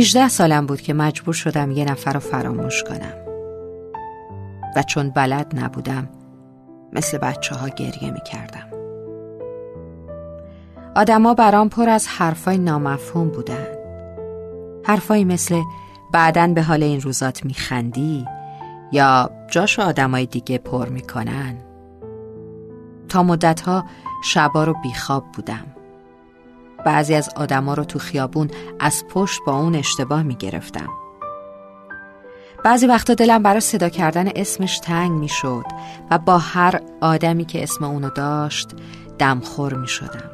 18 سالم بود که مجبور شدم یه نفر رو فراموش کنم. و چون بلد نبودم مثل بچه ها گریه می کردم آدما برام پر از حرفای نامفهوم بودن. حرفایی مثل بعدن به حال این روزات میخندی یا جاشو آدمای دیگه پر می‌کنن. تا مدتها شبا رو بیخواب بودم. بعضی از آدما رو تو خیابون از پشت با اون اشتباه می‌گرفتم بعضی وقتا دلم برای صدا کردن اسمش تنگ می‌شد و با هر آدمی که اسم اونو داشت دمخور می شدم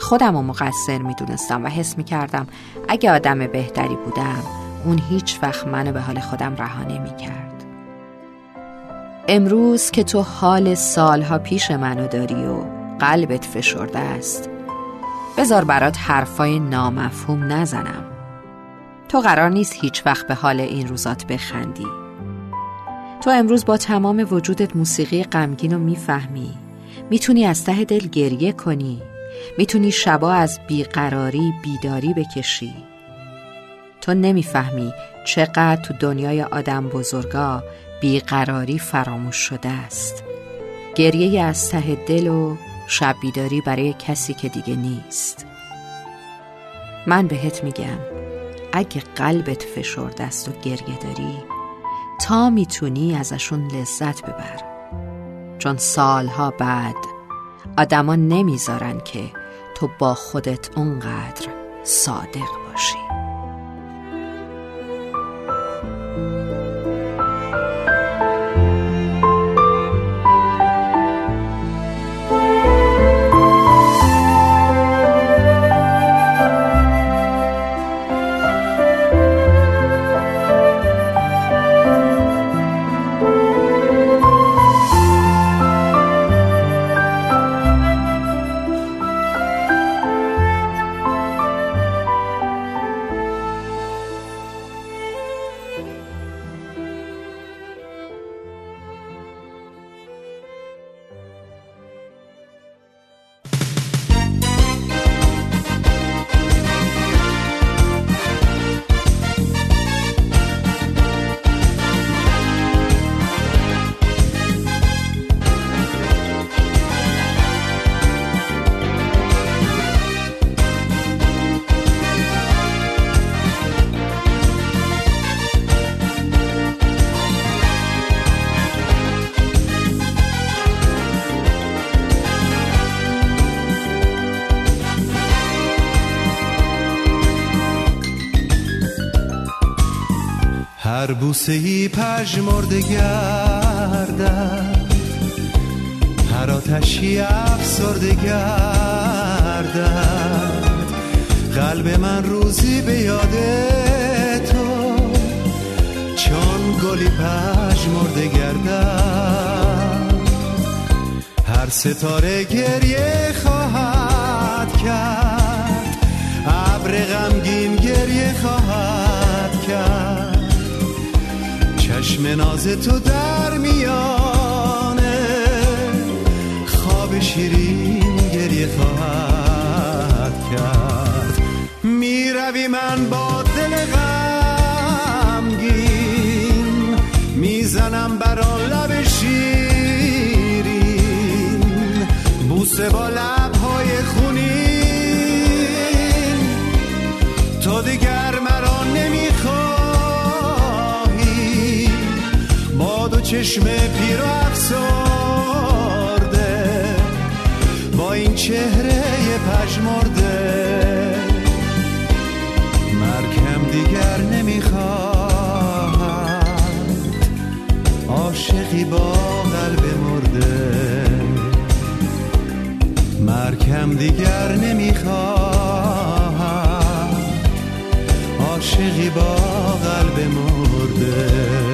خودم رو مقصر می دونستم و حس می کردم اگه آدم بهتری بودم اون هیچ وقت منو به حال خودم رها نمی کرد امروز که تو حال سالها پیش منو داری و قلبت فشرده است بذار برات حرفای نامفهوم نزنم. تو قرار نیست هیچ وقت به حال این روزات بخندی. تو امروز با تمام وجودت موسیقی غمگین رو می‌فهمی. می‌تونی از ته دل گریه کنی. می‌تونی شبا از بیقراری بیداری بکشی. تو نمی‌فهمی چقدر تو دنیای آدم بزرگا بیقراری فراموش شده است. گریه از ته دل و شب بیداری برای کسی که دیگه نیست. من بهت میگم اگه قلبت فشرده است و گریه داری تا می‌تونی ازشون لذت ببر. چون سالها بعد آدما نمی‌ذارن که تو با خودت اونقدر صادق هر بوسه ای پژمرده گردد. هر آتشی افسرده گردد. قلب من روزی به یاد تو. چون گلی پژمرده گردد. هر ستاره گریه خواهد چشم ناز تو در میانه. خواب شیرین گریه خواهد کرد. می‌روی من با دل غمگین. می‌زنم برا لب شیرین. بوسه با لبهای خونین. تو دیگر مرا چشم پیر و افسرده با این چهره پژمرده. مرکم دیگر نمی‌خواد. عاشقی با قلب مرده. مرکم دیگر نمی‌خواد. عاشقی با قلب مرده.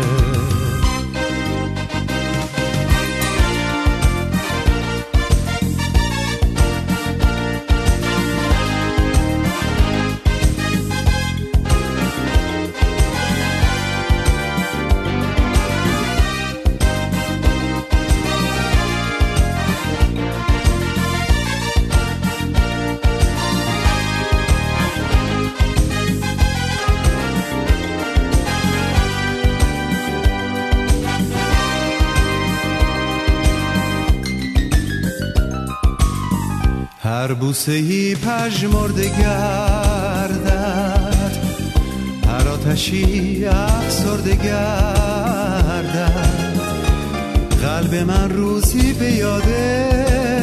هر بوسه ای پژمرده گردد. هر آتشی افسرده گردد. قلب من روزی به یاد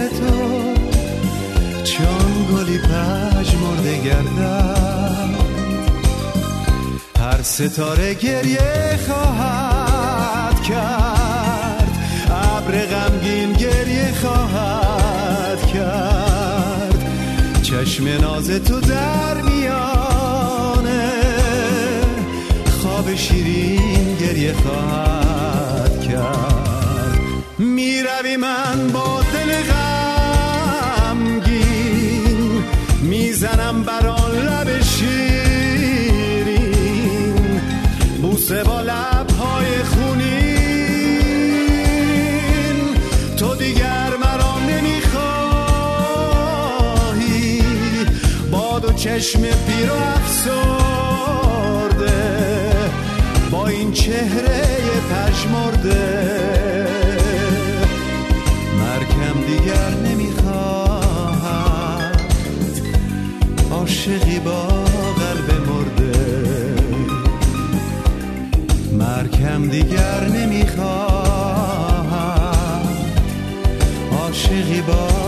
تو چون گلی پژمرده گردد. هر ستاره گریه خواهد کرد. ناز تو در میانه خواب شیرین گریه خواهد کرد. می‌روی من با دل غمگین می‌زنم بر چشم پیرو افسرده با این چهره پشمرده مرکم دیگر نمی‌خواهد عاشقی با قلب مرده. مرکم دیگر نمی‌خواهد عاشقی با